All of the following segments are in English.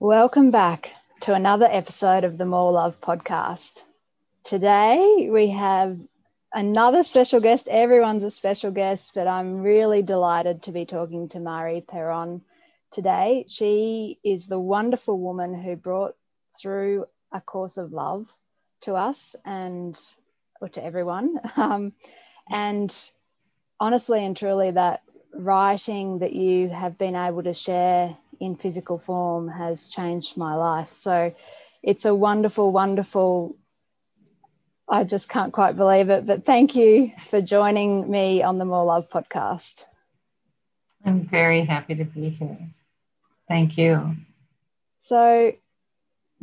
Welcome back to another episode of the More Love podcast. Today we have another special guest. Everyone's a special guest, but I'm really delighted to be talking to Mari Perron today. She is the wonderful woman who brought through a course of love to us and or to everyone. Um, and honestly and truly, that writing that you have been able to share in physical form has changed my life. So it's a wonderful, wonderful. I just can't quite believe it. But thank you for joining me on the More Love podcast. I'm very happy to be here. Thank you. So,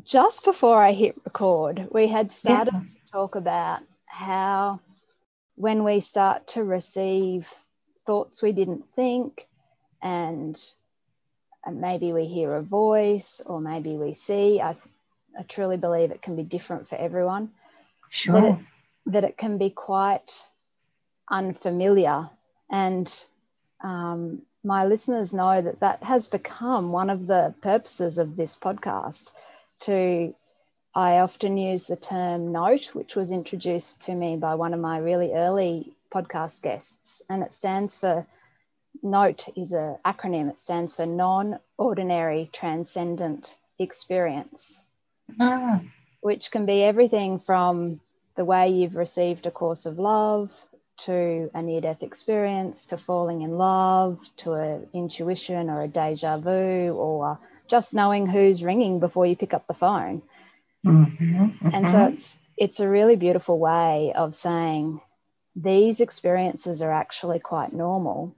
just before I hit record, we had started yeah. to talk about how when we start to receive thoughts we didn't think and and maybe we hear a voice or maybe we see. I, I truly believe it can be different for everyone. Sure. That it, that it can be quite unfamiliar. And um, my listeners know that that has become one of the purposes of this podcast to I often use the term note, which was introduced to me by one of my really early podcast guests, and it stands for NOTE is an acronym. It stands for Non Ordinary Transcendent Experience, ah. which can be everything from the way you've received a course of love to a near death experience to falling in love to an intuition or a deja vu or just knowing who's ringing before you pick up the phone. Mm-hmm, mm-hmm. And so it's it's a really beautiful way of saying these experiences are actually quite normal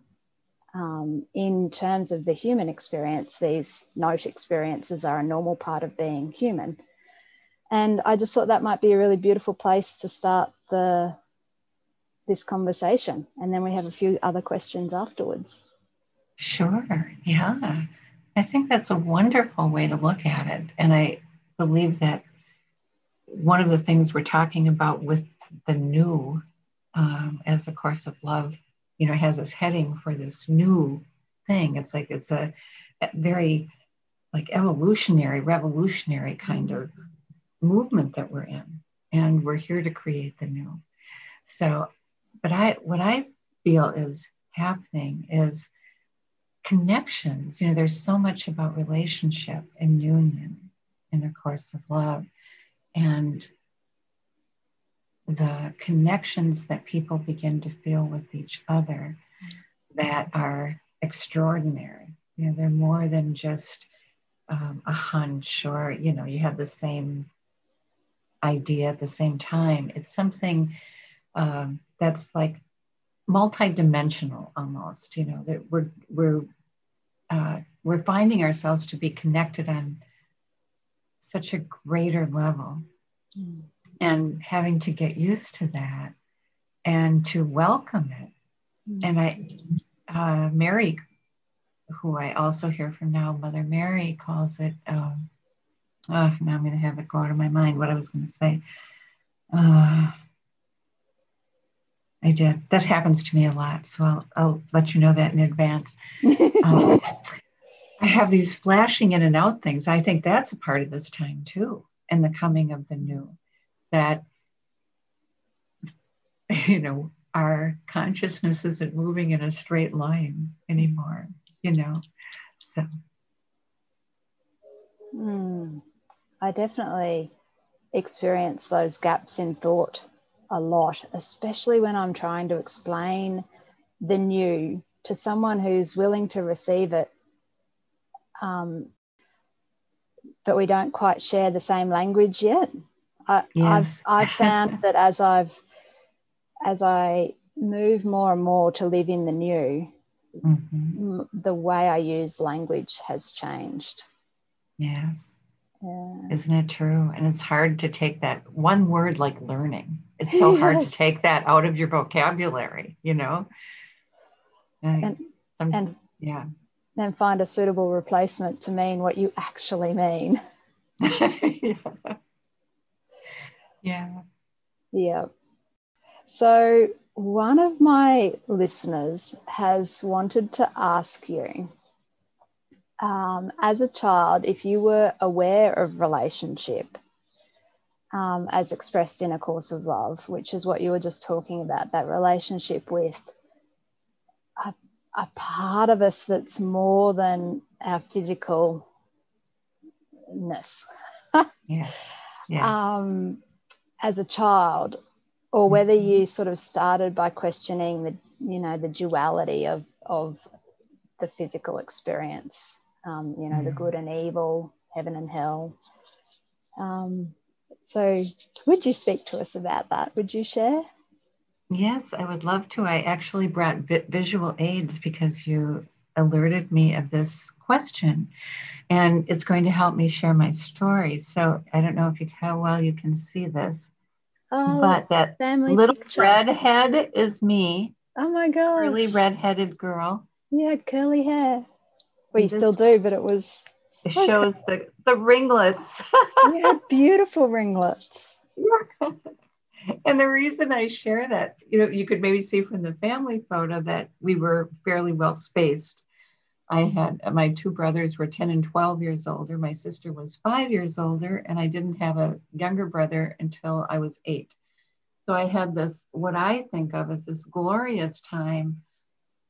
um, in terms of the human experience, these note experiences are a normal part of being human. And I just thought that might be a really beautiful place to start the this conversation. And then we have a few other questions afterwards. Sure. Yeah. I think that's a wonderful way to look at it. And I believe that one of the things we're talking about with the new um, as a course of love you know, has this heading for this new thing. It's like it's a, very like evolutionary, revolutionary kind of movement that we're in. And we're here to create the new. So, but I what I feel is happening is connections. You know, there's so much about relationship and union in a course of love. And the connections that people begin to feel with each other that are extraordinary. You know, they're more than just um, a hunch or, you know, you have the same idea at the same time. It's something um, that's like multidimensional almost, you know, that we're, we're, uh, we're finding ourselves to be connected on such a greater level. Mm and having to get used to that and to welcome it. Mm-hmm. And I, uh, Mary, who I also hear from now, Mother Mary calls it, um, oh, now I'm going to have it go out of my mind what I was going to say. Uh, I did. That happens to me a lot. So I'll, I'll let you know that in advance. Um, I have these flashing in and out things. I think that's a part of this time too, and the coming of the new that you know our consciousness isn't moving in a straight line anymore you know so. Mm, i definitely experience those gaps in thought a lot especially when i'm trying to explain the new to someone who's willing to receive it um, but we don't quite share the same language yet I, yes. I've I've found that as I've as I move more and more to live in the new, mm-hmm. the way I use language has changed. Yes. Yeah. Isn't it true? And it's hard to take that one word like learning. It's so yes. hard to take that out of your vocabulary, you know? And, and, and yeah. Then find a suitable replacement to mean what you actually mean. yeah. Yeah. Yeah. So, one of my listeners has wanted to ask you um, as a child, if you were aware of relationship um, as expressed in a course of love, which is what you were just talking about, that relationship with a, a part of us that's more than our physicalness. yeah. yeah. Um, as a child, or whether mm-hmm. you sort of started by questioning the, you know, the duality of of the physical experience um, you know, the good and evil, heaven and hell. Um, so, would you speak to us about that? Would you share? Yes, I would love to. I actually brought visual aids because you alerted me of this question, and it's going to help me share my story. So, I don't know if you how well you can see this, oh, but that little picture. redhead is me. Oh my god! Really redheaded girl. You had curly hair. Well, you still do, but it was. So it shows cool. the, the ringlets. you had beautiful ringlets. Yeah. And the reason I share that, you know, you could maybe see from the family photo that we were fairly well spaced. I had my two brothers were 10 and 12 years older. My sister was five years older, and I didn't have a younger brother until I was eight. So I had this, what I think of as this glorious time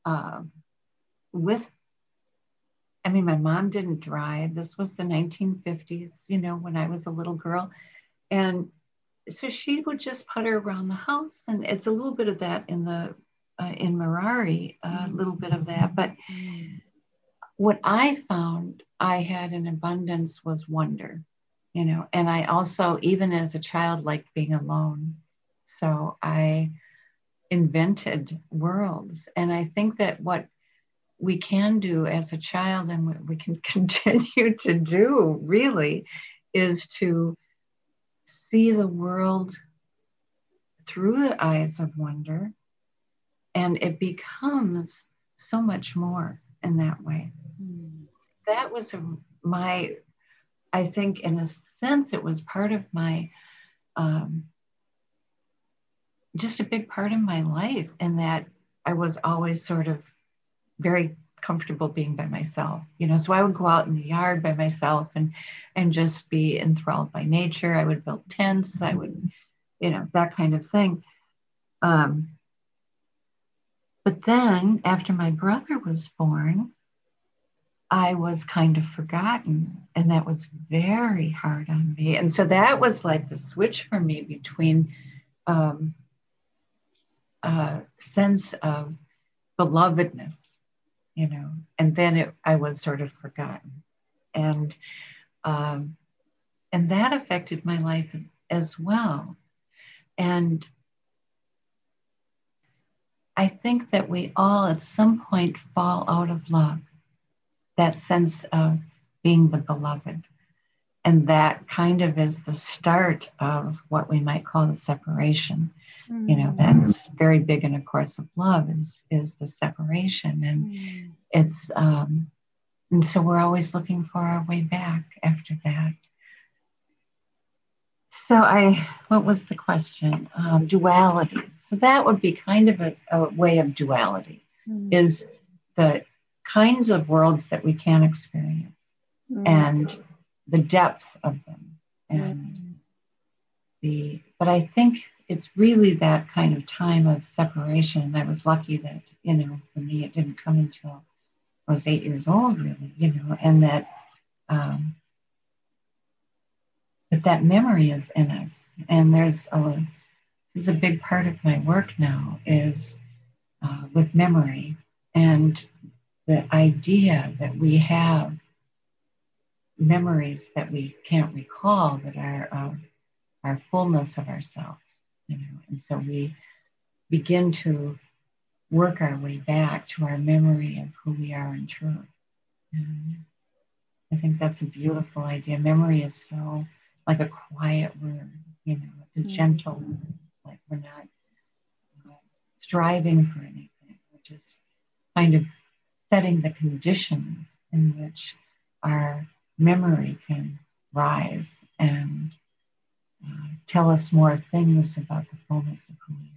uh, with I mean, my mom didn't drive. This was the 1950s, you know, when I was a little girl. And so she would just putter around the house. And it's a little bit of that in the, uh, in Mirari, a uh, little bit of that. But what I found I had in abundance was wonder, you know, and I also, even as a child, liked being alone. So I invented worlds. And I think that what we can do as a child and what we can continue to do really is to see the world through the eyes of wonder and it becomes so much more in that way. That was my i think in a sense it was part of my um, just a big part of my life in that i was always sort of very comfortable being by myself you know so i would go out in the yard by myself and and just be enthralled by nature. I would build tents. I would you know that kind of thing. Um, but then after my brother was born i was kind of forgotten and that was very hard on me and so that was like the switch for me between um, a sense of belovedness you know, and then it, I was sort of forgotten. And, um, and that affected my life as well. And I think that we all at some point fall out of love, that sense of being the beloved. And that kind of is the start of what we might call the separation you know that's very big in a course of love is is the separation and mm. it's um and so we're always looking for our way back after that so i what was the question um, duality so that would be kind of a, a way of duality mm. is the kinds of worlds that we can experience mm. and the depth of them and mm. the but i think it's really that kind of time of separation. I was lucky that, you know, for me, it didn't come until I was eight years old, really, you know, and that, um, but that memory is in us. And there's a, this is a big part of my work now is uh, with memory and the idea that we have memories that we can't recall that are uh, our fullness of ourselves you know, and so we begin to work our way back to our memory of who we are in truth. And I think that's a beautiful idea. Memory is so like a quiet word, you know, it's a mm-hmm. gentle word. Like we're not uh, striving for anything. We're just kind of setting the conditions in which our memory can rise and uh, tell us more things about the fullness of who we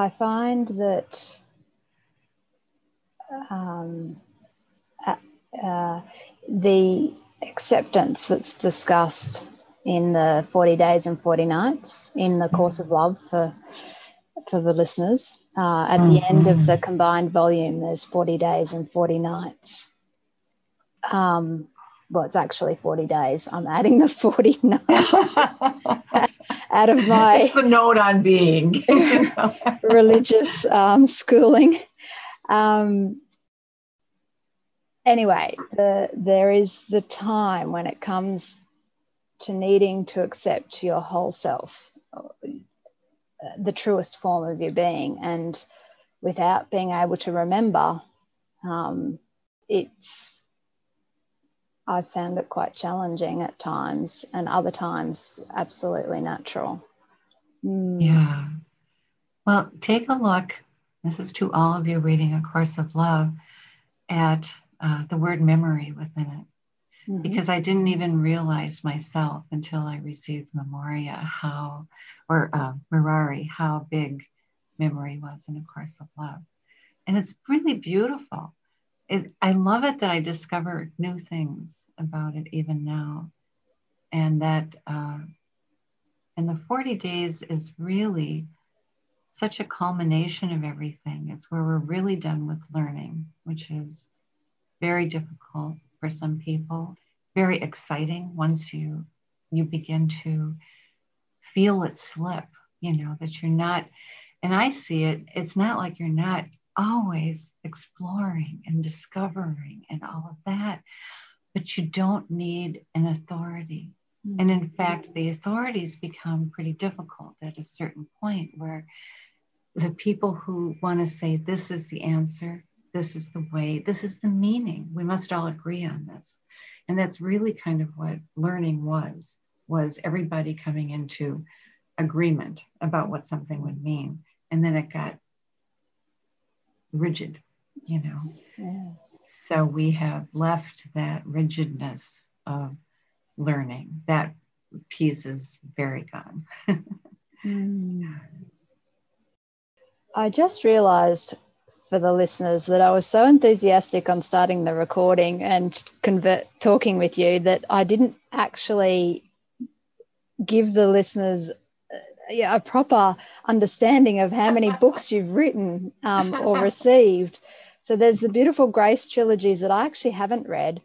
are. I find that um, uh, uh, the acceptance that's discussed in the 40 days and 40 nights in the course of love for for the listeners uh, at mm-hmm. the end of the combined volume there's 40 days and 40 nights. Um, well it's actually 40 days. I'm adding the 40 nights out of my it's the note on being. religious um, schooling. Um, anyway, the, there is the time when it comes to needing to accept your whole self, the truest form of your being, and without being able to remember, um, it's I've found it quite challenging at times, and other times absolutely natural. Mm. Yeah. Well, take a look. This is to all of you reading A Course of Love at uh, the word memory within it. Mm-hmm. Because I didn't even realize myself until I received Memoria how, or uh, Mirari, how big memory was in A Course of Love. And it's really beautiful. It, I love it that I discovered new things about it even now. And that, uh, and the 40 days is really such a culmination of everything. It's where we're really done with learning, which is very difficult for some people, very exciting once you you begin to feel it slip, you know, that you're not and I see it, it's not like you're not always exploring and discovering and all of that, but you don't need an authority. Mm-hmm. And in fact, the authorities become pretty difficult at a certain point where the people who want to say, this is the answer, this is the way, this is the meaning. We must all agree on this. And that's really kind of what learning was, was everybody coming into agreement about what something would mean. And then it got rigid, you know. Yes. So we have left that rigidness of learning. That piece is very gone. mm. I just realized for the listeners that I was so enthusiastic on starting the recording and convert talking with you that I didn't actually give the listeners uh, a proper understanding of how many books you've written um, or received. So there's the beautiful Grace trilogies that I actually haven't read.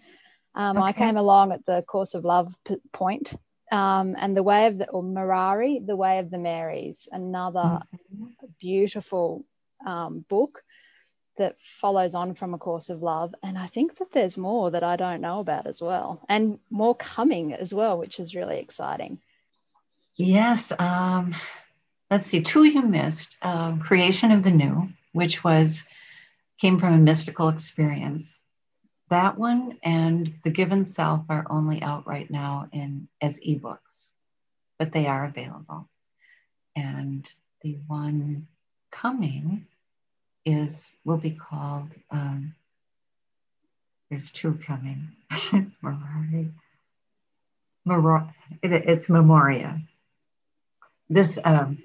Um, okay. I came along at the Course of Love p- point, um, and the Way of the or Mirari, the Way of the Marys, another mm-hmm. beautiful um, book that follows on from A Course of Love. And I think that there's more that I don't know about as well, and more coming as well, which is really exciting. Yes. Um, let's see, two you missed um, Creation of the New, which was came from a mystical experience. That one and The Given Self are only out right now in as ebooks, but they are available. And the one coming is will be called. Um, there's two coming. It, it's Memoria. This, um,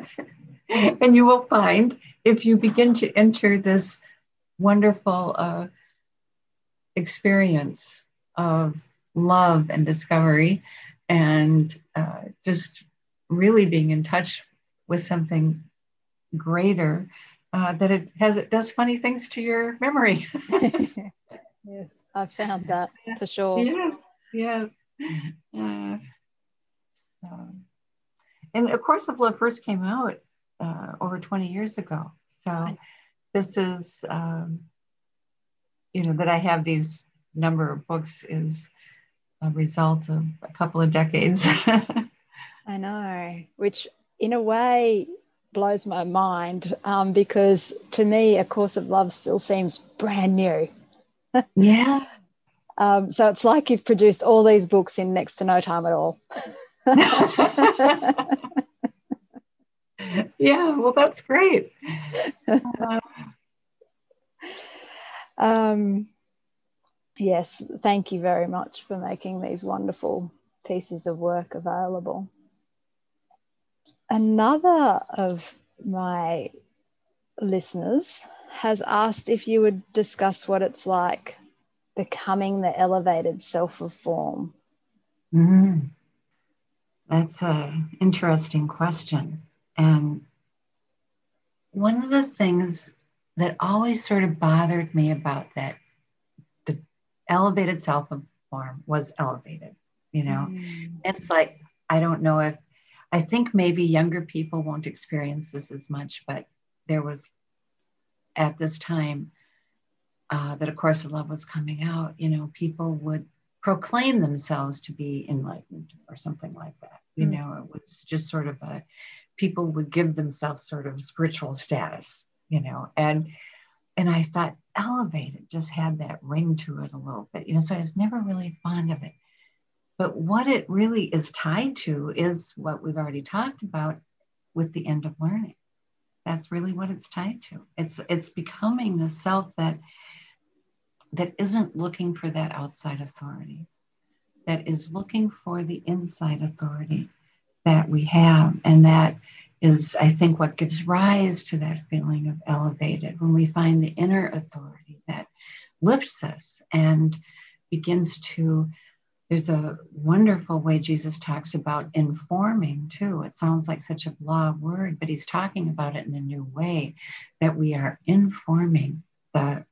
and you will find if you begin to enter this wonderful uh, experience of love and discovery and uh, just really being in touch with something greater uh, that it has it does funny things to your memory. yes, I've found that for sure. Yes, yes. Uh, so. And of course, the blood first came out uh, over 20 years ago. So this is, um, you know, that I have these number of books is a result of a couple of decades. I know, which in a way blows my mind um, because to me, A Course of Love still seems brand new. yeah. Um, so it's like you've produced all these books in next to no time at all. yeah, well, that's great. um, yes, thank you very much for making these wonderful pieces of work available another of my listeners has asked if you would discuss what it's like becoming the elevated self of form. Mm. That's an interesting question. And one of the things that always sort of bothered me about that, the elevated self of form was elevated. You know, mm. it's like, I don't know if, I think maybe younger people won't experience this as much, but there was at this time uh, that A Course of Love was coming out, you know, people would proclaim themselves to be enlightened or something like that. You mm. know, it was just sort of a, people would give themselves sort of spiritual status, you know, and, and I thought elevated just had that ring to it a little bit, you know, so I was never really fond of it. But what it really is tied to is what we've already talked about with the end of learning. That's really what it's tied to. It's it's becoming the self that that isn't looking for that outside authority, that is looking for the inside authority that we have. And that is, I think, what gives rise to that feeling of elevated when we find the inner authority that lifts us and begins to. There's a wonderful way Jesus talks about informing too. It sounds like such a blah word, but he's talking about it in a new way that we are informing that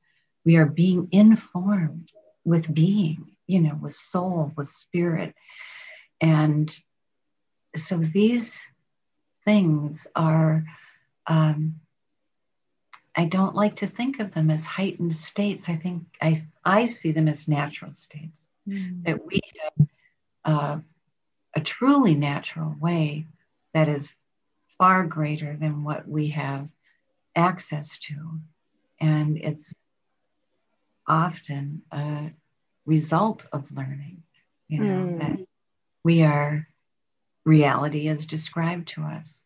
we are being informed with being, you know, with soul, with spirit. And so these things are, um, I don't like to think of them as heightened states. I think I, I see them as natural states, mm. that we have uh, a truly natural way that is far greater than what we have access to. And it's often a result of learning, you know, mm. that we are, reality is described to us,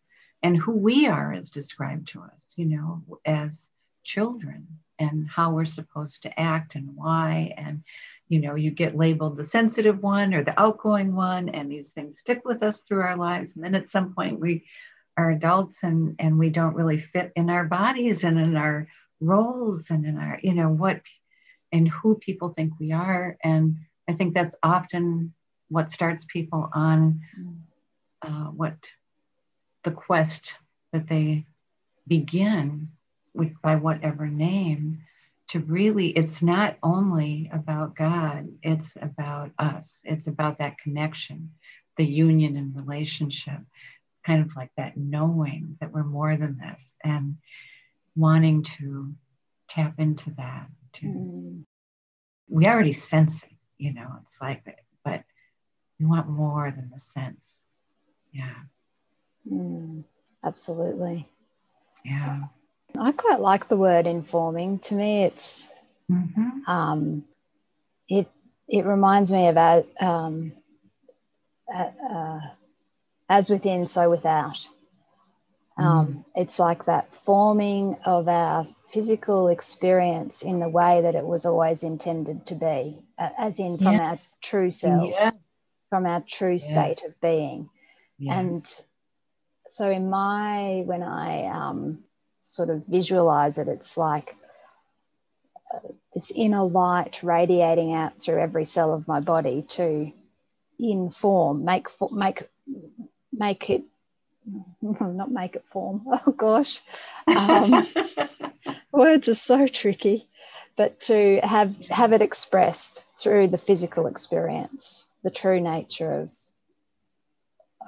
and who we are is described to us, you know, as children and how we're supposed to act and why. And, you know, you get labeled the sensitive one or the outgoing one, and these things stick with us through our lives. And then at some point, we are adults and, and we don't really fit in our bodies and in our roles and in our, you know, what and who people think we are. And I think that's often what starts people on uh, what the quest that they begin with by whatever name to really it's not only about god it's about us. It's about that connection the union and relationship kind of like that knowing that we're more than this and wanting to tap into that to mm. we already sense it you know it's like but we want more than the sense. Yeah. Mm, absolutely. Yeah i quite like the word informing to me it's mm-hmm. um it it reminds me of um, uh, as within so without um, mm. It's like that forming of our physical experience in the way that it was always intended to be, as in from yes. our true selves, yeah. from our true yes. state of being. Yes. And so, in my, when I um, sort of visualize it, it's like uh, this inner light radiating out through every cell of my body to inform, make, make, make it not make it form. Oh gosh, um, words are so tricky. But to have have it expressed through the physical experience, the true nature of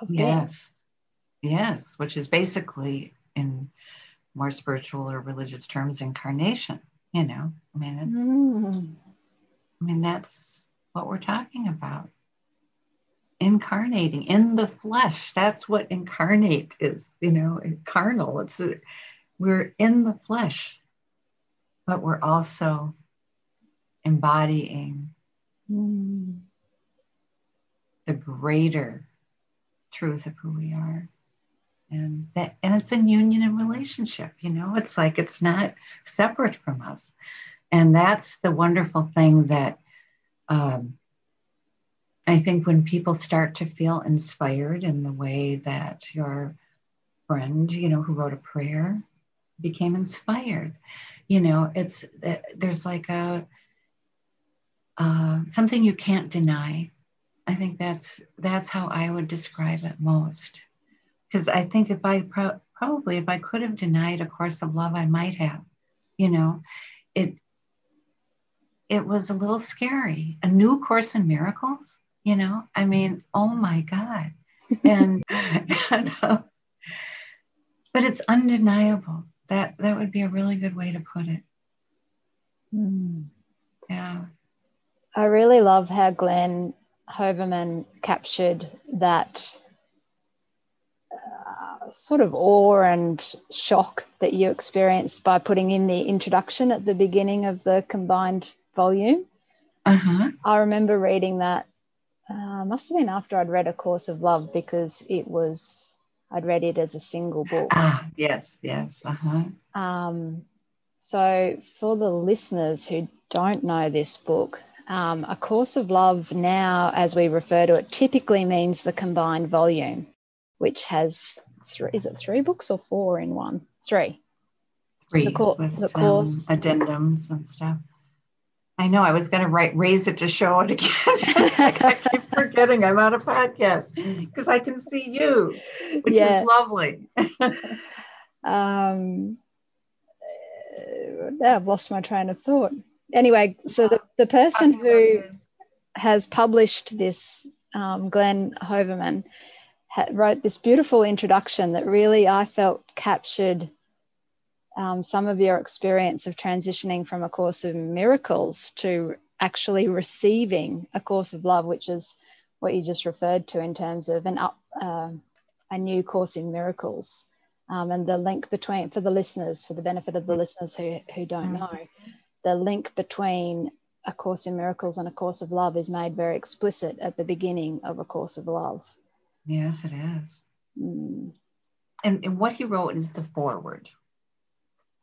of yes, being. yes, which is basically in more spiritual or religious terms, incarnation. You know, I mean, it's, mm. I mean that's what we're talking about incarnating in the flesh. That's what incarnate is, you know, carnal. It's a, we're in the flesh, but we're also embodying mm. the greater truth of who we are. And that and it's in union and relationship, you know, it's like it's not separate from us. And that's the wonderful thing that um, I think when people start to feel inspired in the way that your friend, you know, who wrote a prayer became inspired, You know, it's there's like a uh, something you can't deny. I think that's that's how I would describe it most. Because I think if I pro- probably if I could have denied a course of love, I might have. You know, it it was a little scary. A new course in miracles. You know, I mean, oh my God, and, and uh, but it's undeniable. That that would be a really good way to put it. Mm. Yeah. I really love how Glenn Hovemann captured that sort of awe and shock that you experienced by putting in the introduction at the beginning of the combined volume. Uh-huh. I remember reading that. Uh, must have been after I'd read A Course of Love because it was I'd read it as a single book. Ah, yes, yes. Uh-huh. Um, so for the listeners who don't know this book, um, a course of love now, as we refer to it, typically means the combined volume, which has three. Is it three books or four in one? Three. Three. The, co- with, the course um, addendums and stuff. I know I was going to write raise it to show it again. I keep forgetting I'm on a podcast because I can see you, which yeah. is lovely. um, uh, I've lost my train of thought. Anyway, so the, the person who has published this, um, Glenn Hovemann, wrote this beautiful introduction that really I felt captured um, some of your experience of transitioning from a course of miracles to actually receiving a course of love, which is what you just referred to in terms of an up, uh, a new course in miracles. Um, and the link between for the listeners, for the benefit of the listeners who, who don't know, the link between a course in miracles and a course of love is made very explicit at the beginning of a course of love. Yes, it is. Mm. And, and what he wrote is the foreword.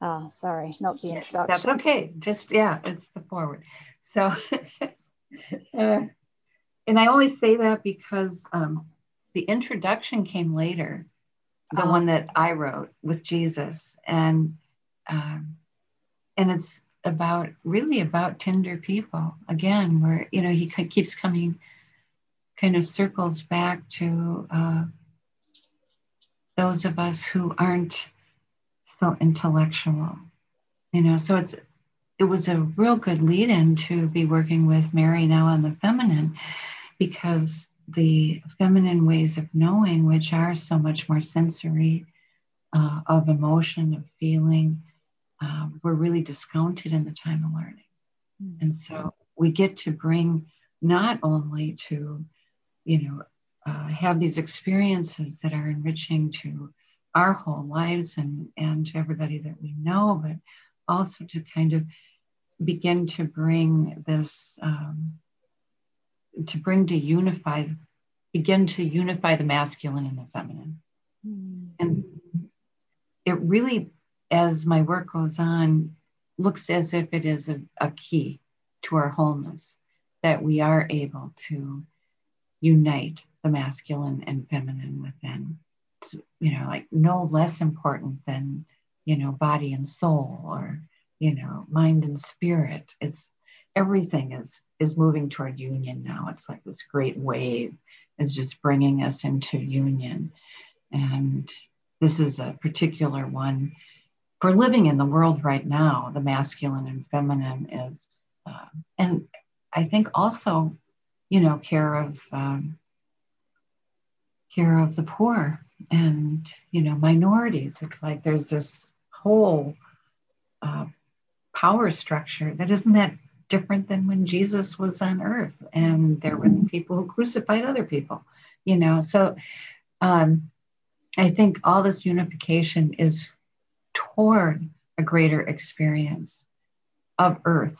Oh, sorry, not the introduction. That's okay. Just, yeah, it's the foreword. So, uh, and I only say that because um, the introduction came later, the oh. one that I wrote with Jesus. And, um, and it's about really about tender people again, where, you know, he keeps coming, kind of circles back to uh, those of us who aren't so intellectual you know so it's it was a real good lead in to be working with mary now on the feminine because the feminine ways of knowing which are so much more sensory uh, of emotion of feeling uh, were really discounted in the time of learning mm-hmm. and so we get to bring not only to you know uh, have these experiences that are enriching to our whole lives and, and to everybody that we know, but also to kind of begin to bring this, um, to bring to unify, begin to unify the masculine and the feminine. Mm. And it really, as my work goes on, looks as if it is a, a key to our wholeness, that we are able to unite the masculine and feminine within. You know like no less important than you know body and soul or you know mind and spirit. It's everything is is moving toward union now. It's like this great wave is just bringing us into union. And this is a particular one. For living in the world right now the masculine and feminine is uh, and i think also you know care of um, care of the poor and you know minorities. It's like there's this whole uh, power structure that isn't that different than when jesus was on earth and there were people who crucified other people you know? So um, i think all this unification is toward a greater experience of earth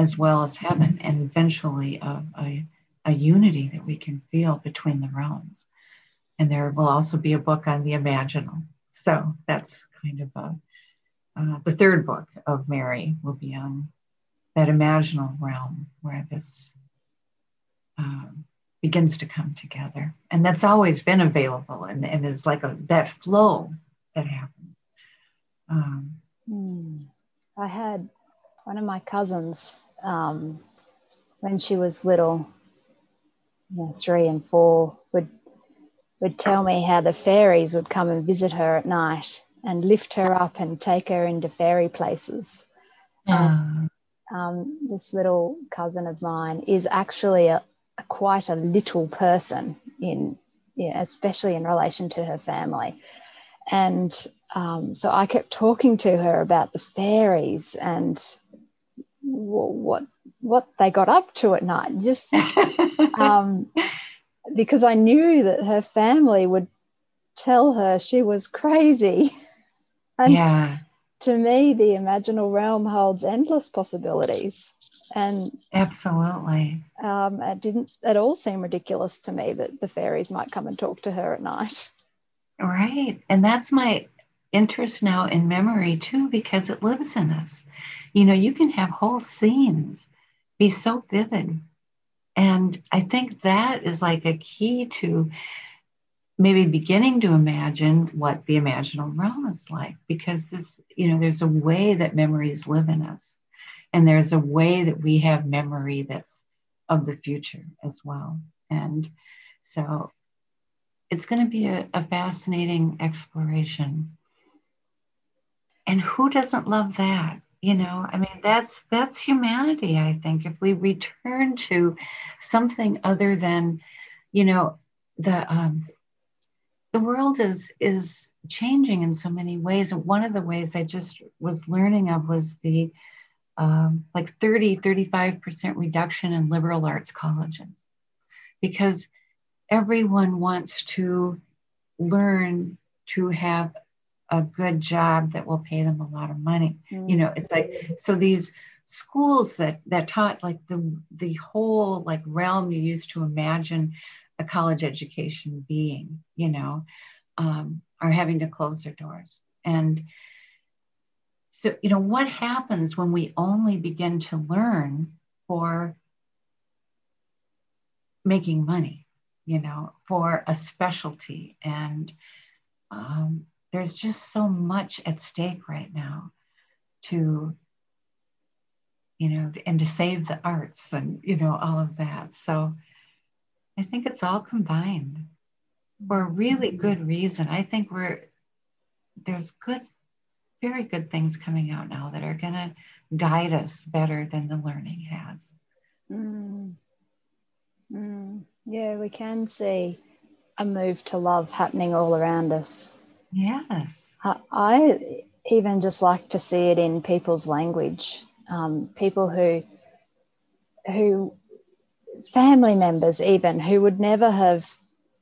as well as heaven and eventually of a, a unity that we can feel between the realms and there will also be a book on the imaginal. So that's kind of a, uh, the third book of Mary will be on that imaginal realm where this um, begins to come together. And that's always been available and, and is like a, that flow that happens. Um, mm. I had one of my cousins um, when she was little, you know, three and four, would would tell me how the fairies would come and visit her at night and lift her up and take her into fairy places. And, um, this little cousin of mine is actually a, a quite a little person in, you know, especially in relation to her family. And um, so I kept talking to her about the fairies and what what they got up to at night. Just um, because I knew that her family would tell her she was crazy. And yeah. to me, the imaginal realm holds endless possibilities. And absolutely, um, it didn't at all seem ridiculous to me that the fairies might come and talk to her at night. Right. And that's my interest now in memory too, because it lives in us. You know, you can have whole scenes be so vivid. And I think that is like a key to maybe beginning to imagine what the imaginal realm is like because this you know there's a way that memories live in us and there's a way that we have memory that's of the future as well. And so it's going to be a, a fascinating exploration. And who doesn't love that you know i mean that's that's humanity i think. If we return to something other than you know the um, the world is is changing in so many ways. And one of the ways i just was learning of was the um, like 30 35% reduction in liberal arts colleges. Because everyone wants to learn to have a good job that will pay them a lot of money mm-hmm. you know it's like so these schools that that taught like the the whole like realm you used to imagine a college education being, you know, um, are having to close their doors. And so, you know, what happens when we only begin to learn for making money, you know, for a specialty? And um, there's just so much at stake right now to you know and to save the arts and you know all of that so I think it's all combined for a really good reason. I think we're there's good, very good things coming out now that are going to guide us better than the learning has. Mm. Mm. Yeah, we can see a move to love happening all around us. Yes. I even just like to see it in people's language. Um, people who who family members even who would never have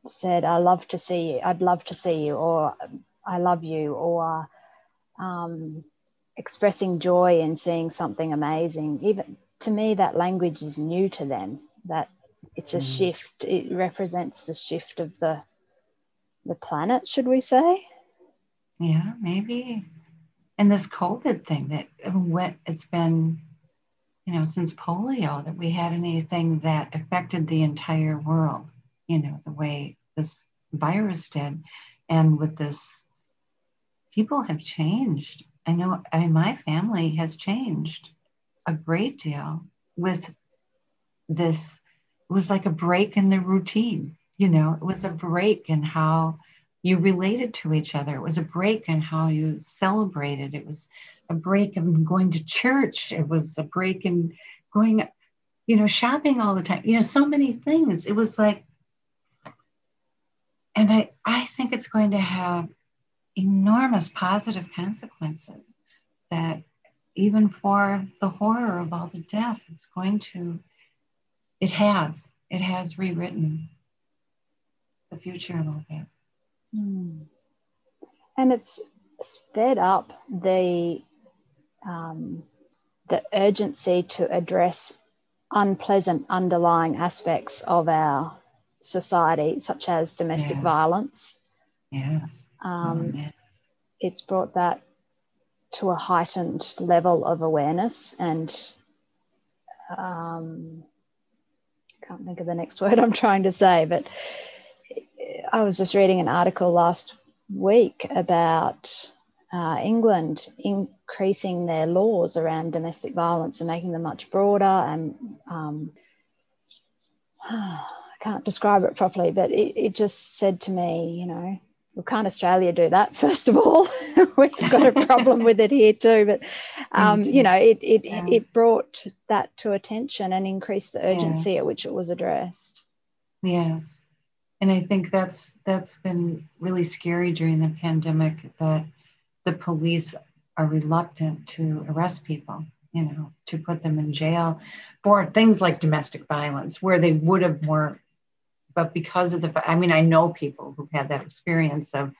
said i love to see you i'd love to see you or i love you or um, expressing joy in seeing something amazing even to me that language is new to them that it's a mm. shift it represents the shift of the the planet should we say yeah maybe and this covid thing that went it's been you know, since polio that we had anything that affected the entire world, you know, the way this virus did. And with this, people have changed. I know, I mean, my family has changed a great deal with this. It was like a break in the routine, you know, it was a break in how you related to each other. It was a break in how you celebrated. It was a break in going to church. It was a break in going, you know, shopping all the time. You know, so many things. It was like, and I, I think it's going to have enormous positive consequences that even for the horror of all the death, it's going to, it has, it has rewritten the future a little bit. Mm. And it's sped up the um, the urgency to address unpleasant underlying aspects of our society, such as domestic yeah. violence. Yes. Um, oh, It's brought that to a heightened level of awareness and um, I can't think of the next word I'm trying to say, but I was just reading an article last week about uh, England increasing their laws around domestic violence and making them much broader. And um, I can't describe it properly, but it, it just said to me, you know, well, can't Australia do that? First of all, we've got a problem with it here too. But um, you know, it it, yeah. it brought that to attention and increased the urgency yeah. at which it was addressed. Yes, and I think that's that's been really scary during the pandemic that the police are reluctant to arrest people, you know, to put them in jail for things like domestic violence, where they would have more. But because of the, I mean, I know people who've had that experience of,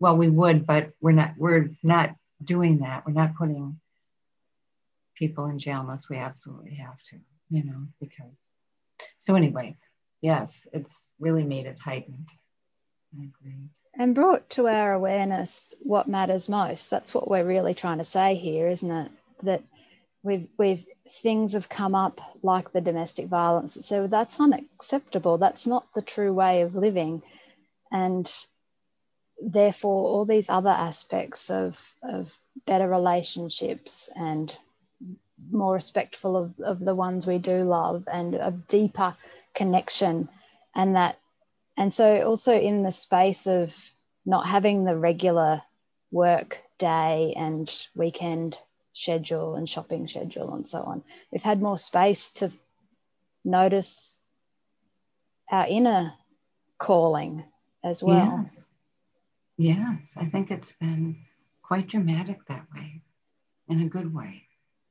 well, we would, but we're not, we're not doing that. We're not putting people in jail unless we absolutely have to, you know, because. So anyway, yes, it's really made it heightened. And brought to our awareness what matters most. That's what we're really trying to say here, isn't it? That we've we've things have come up like the domestic violence. So that's unacceptable. That's not the true way of living. And therefore all these other aspects of, of better relationships and more respectful of, of the ones we do love and a deeper connection and that and so also in the space of not having the regular work day and weekend schedule and shopping schedule and so on we've had more space to notice our inner calling as well yes. yes i think it's been quite dramatic that way in a good way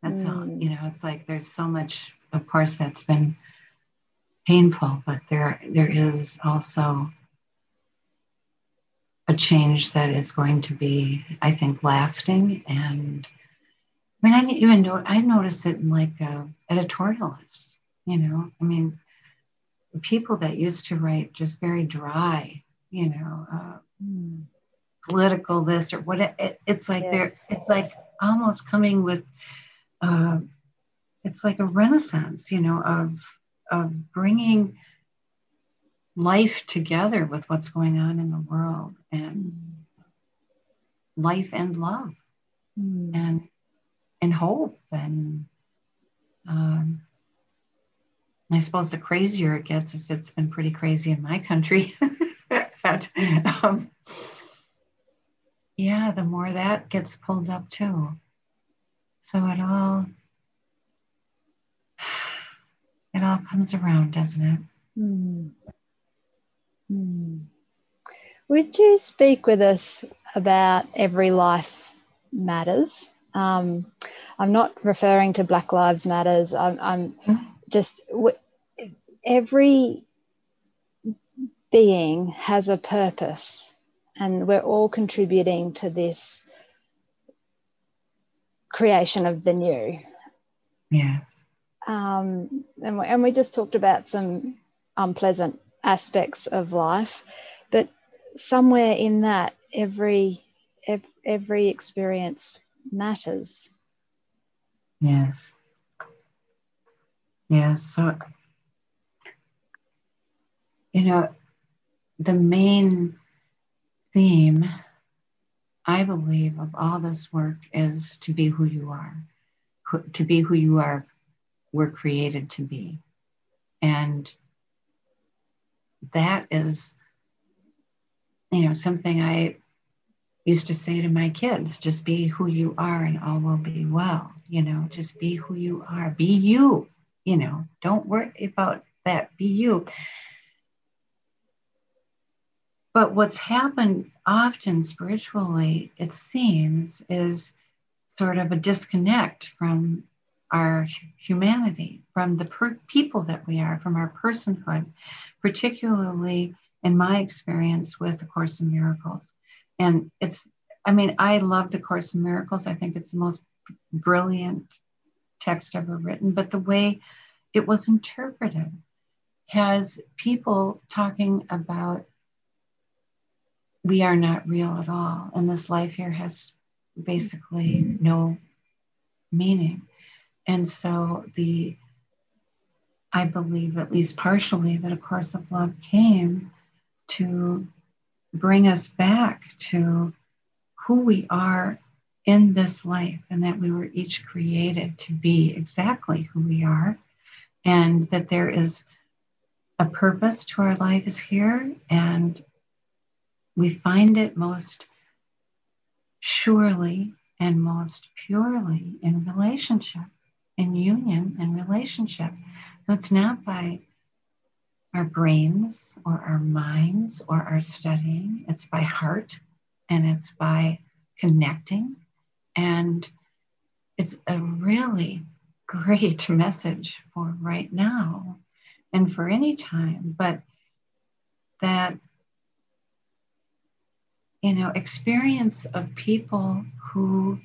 that's mm. all you know it's like there's so much of course that's been painful, but there there is also a change that is going to be, I think, lasting. And I mean, I even know I notice it in like uh, editorialists. You know, I mean, people that used to write just very dry, you know, uh, mm. political this or what. It, it, it's like yes. they're it's like almost coming with. Uh, it's like a renaissance, you know, of of bringing life together with what's going on in the world and life and love mm. and and hope and um, I suppose the crazier it gets is it's been pretty crazy in my country. but, um, yeah, the more that gets pulled up too. So it all it all comes around, doesn't it? Mm. Mm. Would you speak with us about Every Life Matters? Um, I'm not referring to Black Lives Matters. I'm, I'm just every being has a purpose, and we're all contributing to this creation of the new. Yeah um, and, we, and we just talked about some unpleasant aspects of life, but somewhere in that, every every, experience matters. Yes. Yes. So, you know, the main theme, I believe, of all this work is to be who you are, to be who you are we're created to be. And that is, you know, something I used to say to my kids just be who you are and all will be well. You know, just be who you are, be you. You know, don't worry about that, be you. But what's happened often spiritually, it seems, is sort of a disconnect from our humanity, from the per- people that we are, from our personhood, particularly in my experience with A Course in Miracles. And it's, I mean, I love The Course in Miracles. I think it's the most brilliant text ever written, but the way it was interpreted has people talking about we are not real at all, and this life here has basically no meaning. And so the I believe, at least partially, that A Course of Love came to bring us back to who we are in this life and that we were each created to be exactly who we are and that there is a purpose to our life is here and we find it most surely and most purely in relationship in union and relationship. So it's not by our brains or our minds or our studying. It's by heart and it's by connecting. And it's a really great message for right now and for any time, but that, you know, experience of people who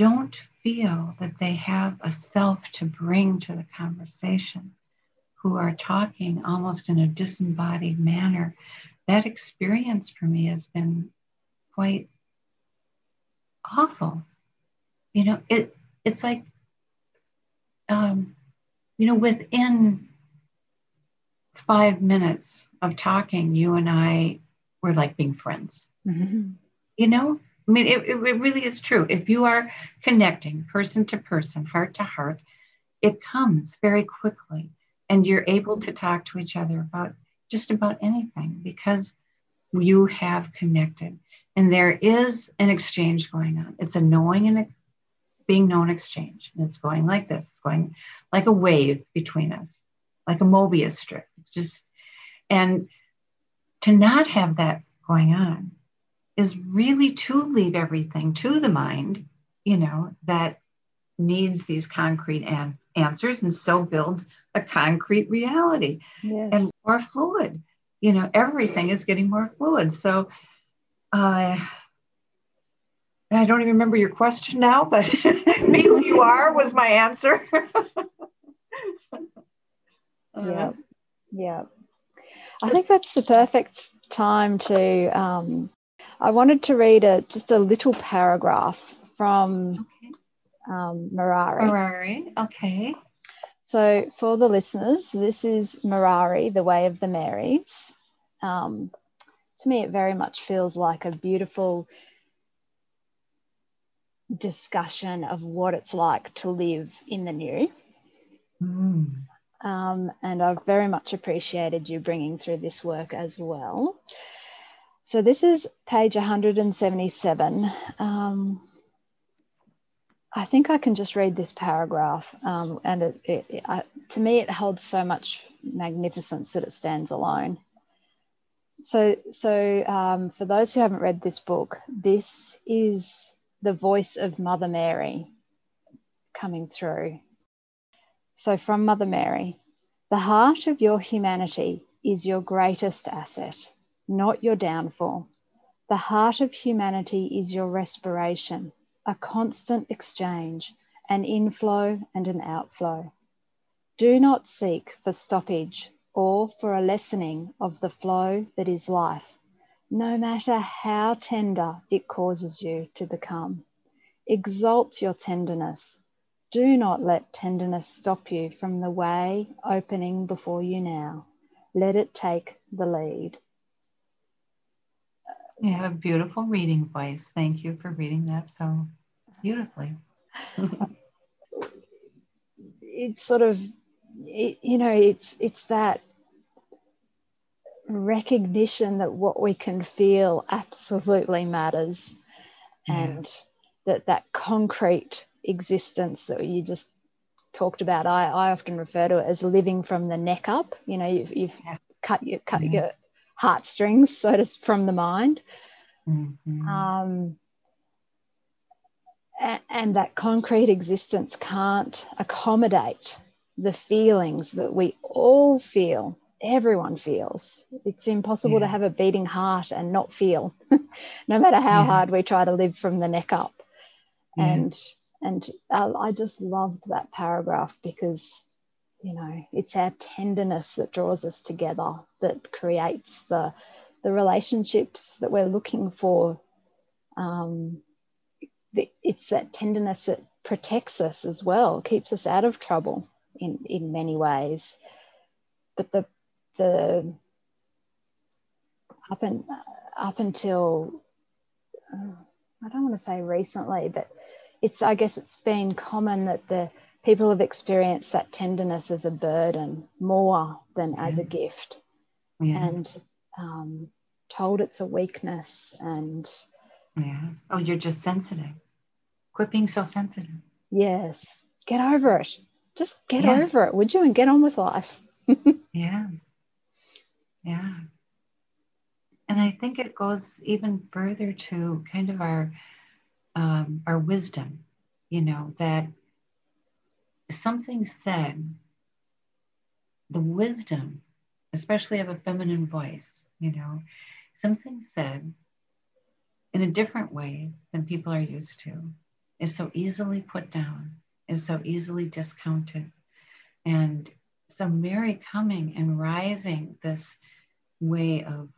don't feel that they have a self to bring to the conversation, who are talking almost in a disembodied manner. That experience for me has been quite awful. You know, it it's like um, you know, within five minutes of talking, you and I were like being friends. Mm-hmm. You know, I mean, it, it really is true. If you are connecting person to person, heart to heart, it comes very quickly and you're able to talk to each other about just about anything because you have connected and there is an exchange going on. It's a knowing and a being known exchange. And it's going like this, it's going like a wave between us, like a Mobius strip. It's just, and to not have that going on is really to leave everything to the mind, you know, that needs these concrete an- answers and so builds a concrete reality yes. and more fluid. You know, everything is getting more fluid. So, uh, I don't even remember your question now, but me who you are was my answer. yeah, yeah. I think that's the perfect time to. Um, I wanted to read a just a little paragraph from okay. um, Mirari. Mirari, okay. So, for the listeners, this is Mirari, The Way of the Marys. Um, to me, it very much feels like a beautiful discussion of what it's like to live in the new. Mm. Um, and I've very much appreciated you bringing through this work as well. So, this is page 177. Um, I think I can just read this paragraph, um, and it, it, it, I, to me, it holds so much magnificence that it stands alone. So, so um, for those who haven't read this book, this is the voice of Mother Mary coming through. So, from Mother Mary, the heart of your humanity is your greatest asset, not your downfall. The heart of humanity is your respiration, a constant exchange, an inflow and an outflow. Do not seek for stoppage or for a lessening of the flow that is life no matter how tender it causes you to become. Exalt your tenderness. Do not let tenderness stop you from the way opening before you now. Let it take the lead. You have a beautiful reading voice. Thank you for reading that so beautifully. it's sort of, it, you know, it's it's that recognition that what we can feel absolutely matters yeah. and that that concrete existence that you just talked about I, I often refer to it as living from the neck up you know you've, you've yeah. cut, you cut yeah. your heartstrings so to from the mind mm-hmm. um, and, and that concrete existence can't accommodate the feelings that we all feel everyone feels. It's impossible yeah. to have a beating heart and not feel, no matter how yeah. hard we try to live from the neck up. Yeah. And and uh, I just loved that paragraph because you know it's our tenderness that draws us together that creates the the relationships that we're looking for. Um, it's that tenderness that protects us as well, keeps us out of trouble in in many ways. But the the up and up until I don't want to say recently, but it's I guess it's been common that the people have experienced that tenderness as a burden more than yeah. as a gift, yeah. and um, told it's a weakness and yeah. Oh, you're just sensitive. Quit being so sensitive. Yes. Get over it. Just get yeah. over it, would you? And get on with life. yes. Yeah. And I think it goes even further to kind of our um, our wisdom, you know, that something said, the wisdom, especially of a feminine voice, you know, something said in a different way than people are used to is so easily put down, is so easily discounted. And so Mary coming and rising this way of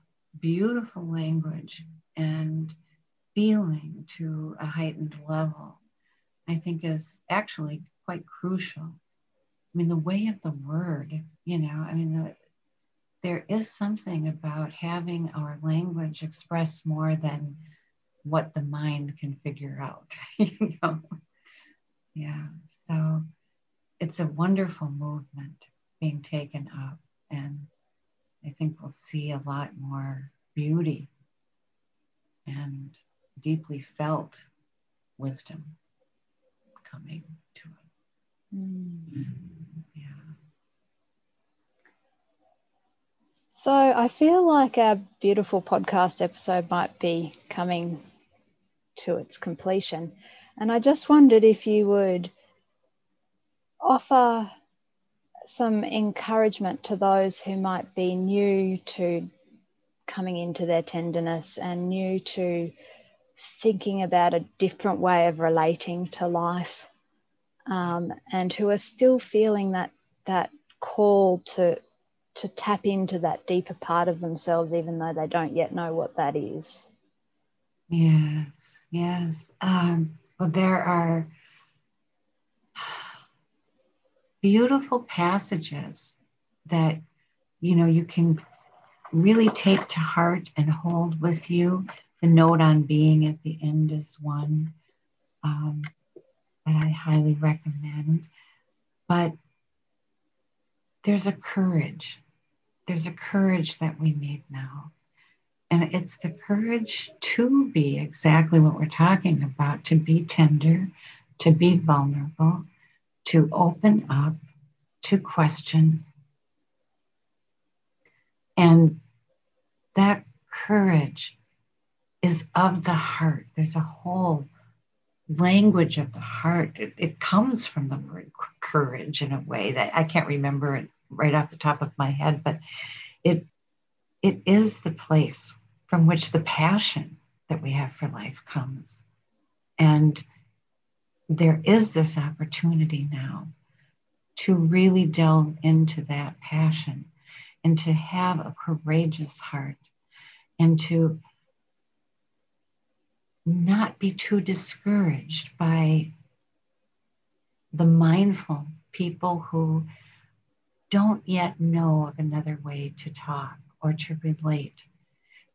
beautiful language and feeling to a heightened level, I think is actually quite crucial. I mean, the way of the word, you know, I mean, the, there is something about having our language express more than what the mind can figure out, you know. Yeah. So it's a wonderful movement being taken up. And I think we'll see a lot more beauty and deeply felt wisdom coming to us. Mm. So I feel like our beautiful podcast episode might be coming to its completion. And I just wondered if you would offer some encouragement to those who might be new to coming into their tenderness and new to thinking about a different way of relating to life um, and who are still feeling that that call to to tap into that deeper part of themselves even though they don't yet know what that is yes Yes. Um, well, there are beautiful passages that, you know, you can really take to heart and hold with you. The note on being at the end is one um, that I highly recommend. But there's a courage. There's a courage that we need now. And it's the courage to be exactly what we're talking about to be tender, to be vulnerable, to open up, to question. And that courage is of the heart. There's a whole language of the heart. It, it, comes from the word courage in a way that I can't remember it right off the top of my head, but it it is the place from which the passion that we have for life comes. And there is this opportunity now to really delve into that passion and to have a courageous heart and to not be too discouraged by the mindful people who don't yet know of another way to talk or to relate.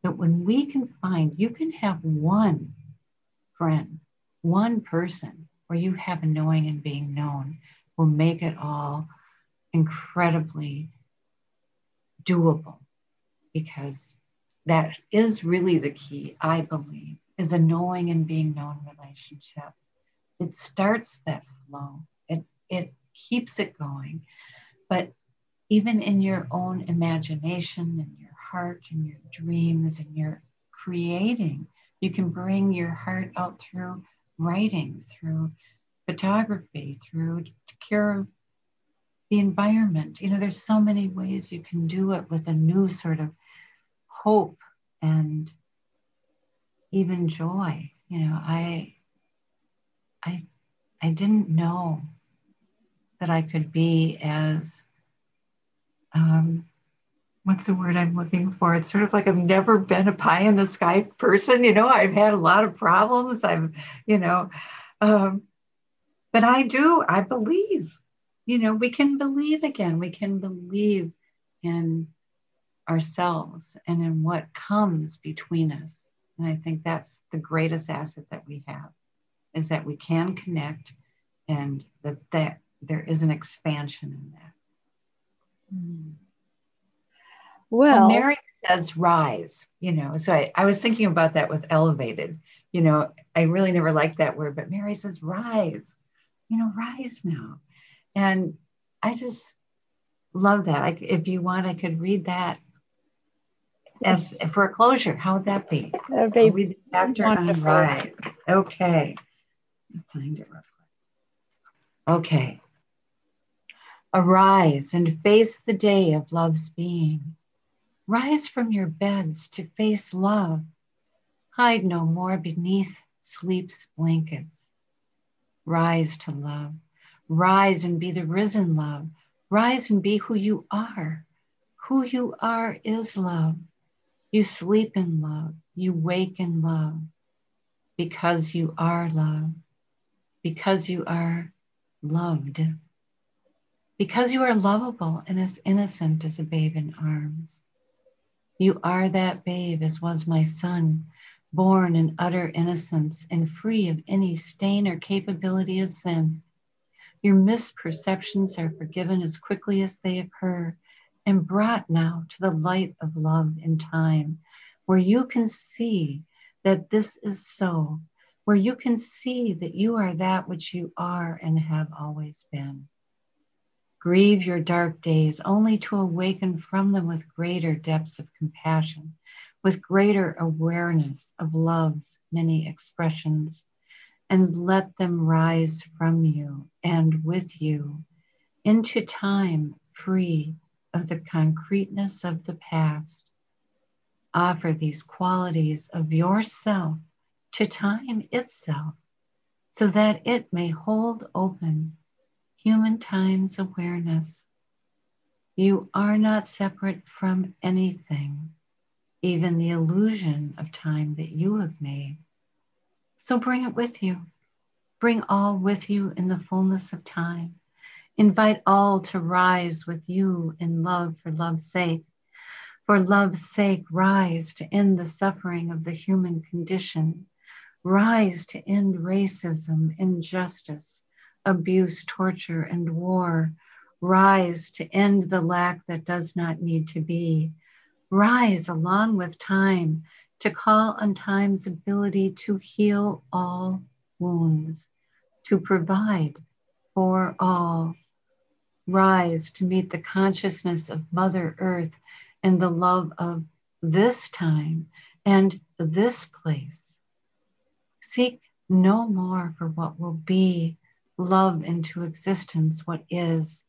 But when we can find, you can have one friend, one person where you have a knowing and being known will make it all incredibly doable because that is really the key, I believe, is a knowing and being known relationship. It starts that flow. It it keeps it going. But even in your own imagination and your heart and your dreams and your creating. You can bring your heart out through writing, through photography, through care of the environment. You know, there's so many ways you can do it with a new sort of hope and even joy. You know, I I I didn't know that I could be as um, what's the word I'm looking for? It's sort of like I've never been a pie in the sky person. You know, I've had a lot of problems. I've, you know, um, but I do, I believe, you know, we can believe again. We can believe in ourselves and in what comes between us And I think that's the greatest asset that we have is that we can connect and that, that there is an expansion in that. Hmm. Well, Mary says rise, you know. So I, I was thinking about that with elevated. You know, I really never liked that word, but Mary says rise, you know, rise now. And I just love that. I, if you want, I could read that as yes. for a closure. How would that be? Be read the rise. Okay. Find it real quick. Okay. Arise and face the day of love's being. Rise from your beds to face love. Hide no more beneath sleep's blankets. Rise to love. Rise and be the risen love. Rise and be who you are. Who you are is love. You sleep in love. You wake in love because you are love, because you are loved, because you are lovable and as innocent as a babe in arms. You are that babe, as was my son, born in utter innocence and free of any stain or capability of sin. Your misperceptions are forgiven as quickly as they occur and brought now to the light of love in time, where you can see that this is so, where you can see that you are that which you are and have always been. Grieve your dark days only to awaken from them with greater depths of compassion, with greater awareness of love's many expressions, and let them rise from you and with you into time free of the concreteness of the past. Offer these qualities of yourself to time itself so that it may hold open human time's awareness. You are not separate from anything, even the illusion of time that you have made. So bring it with you. Bring all with you in the fullness of time. Invite all to rise with you in love for love's sake. For love's sake, rise to end the suffering of the human condition. Rise to end racism, injustice, abuse, torture, and war. Rise to end the lack that does not need to be. Rise along with time to call on time's ability to heal all wounds, to provide for all. Rise to meet the consciousness of Mother Earth and the love of this time and this place. Seek no more for what will be love into existence what is.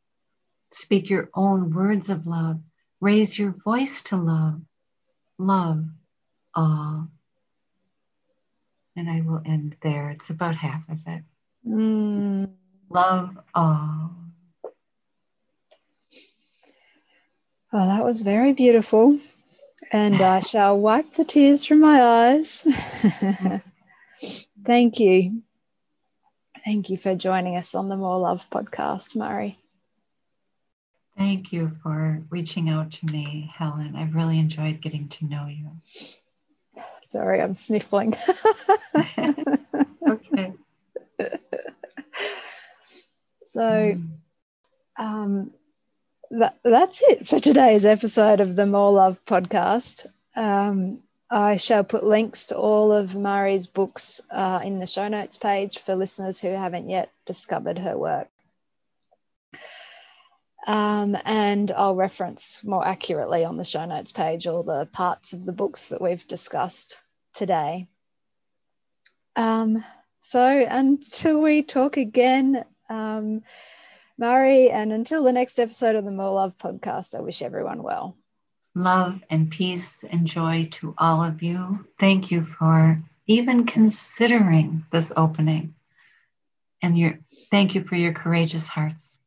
Speak your own words of love. Raise your voice to love. Love all. And I will end there. It's about half of it. Mm. Love all. Oh, that was very beautiful. And I shall wipe the tears from my eyes. Thank you. Thank you for joining us on the More Love podcast, Mari. Thank you for reaching out to me, Helen. I've really enjoyed getting to know you. Sorry, I'm sniffling. okay. So, hmm. um, that, that's it for today's episode of the More Love podcast. Um, I shall put links to all of Mari's books uh, in the show notes page for listeners who haven't yet discovered her work. Um, and I'll reference more accurately on the show notes page all the parts of the books that we've discussed today. Um, so until we talk again, um, Mari, and until the next episode of the More Love podcast, I wish everyone well love and peace and joy to all of you. Thank you for even considering this opening. And your thank you for your courageous hearts.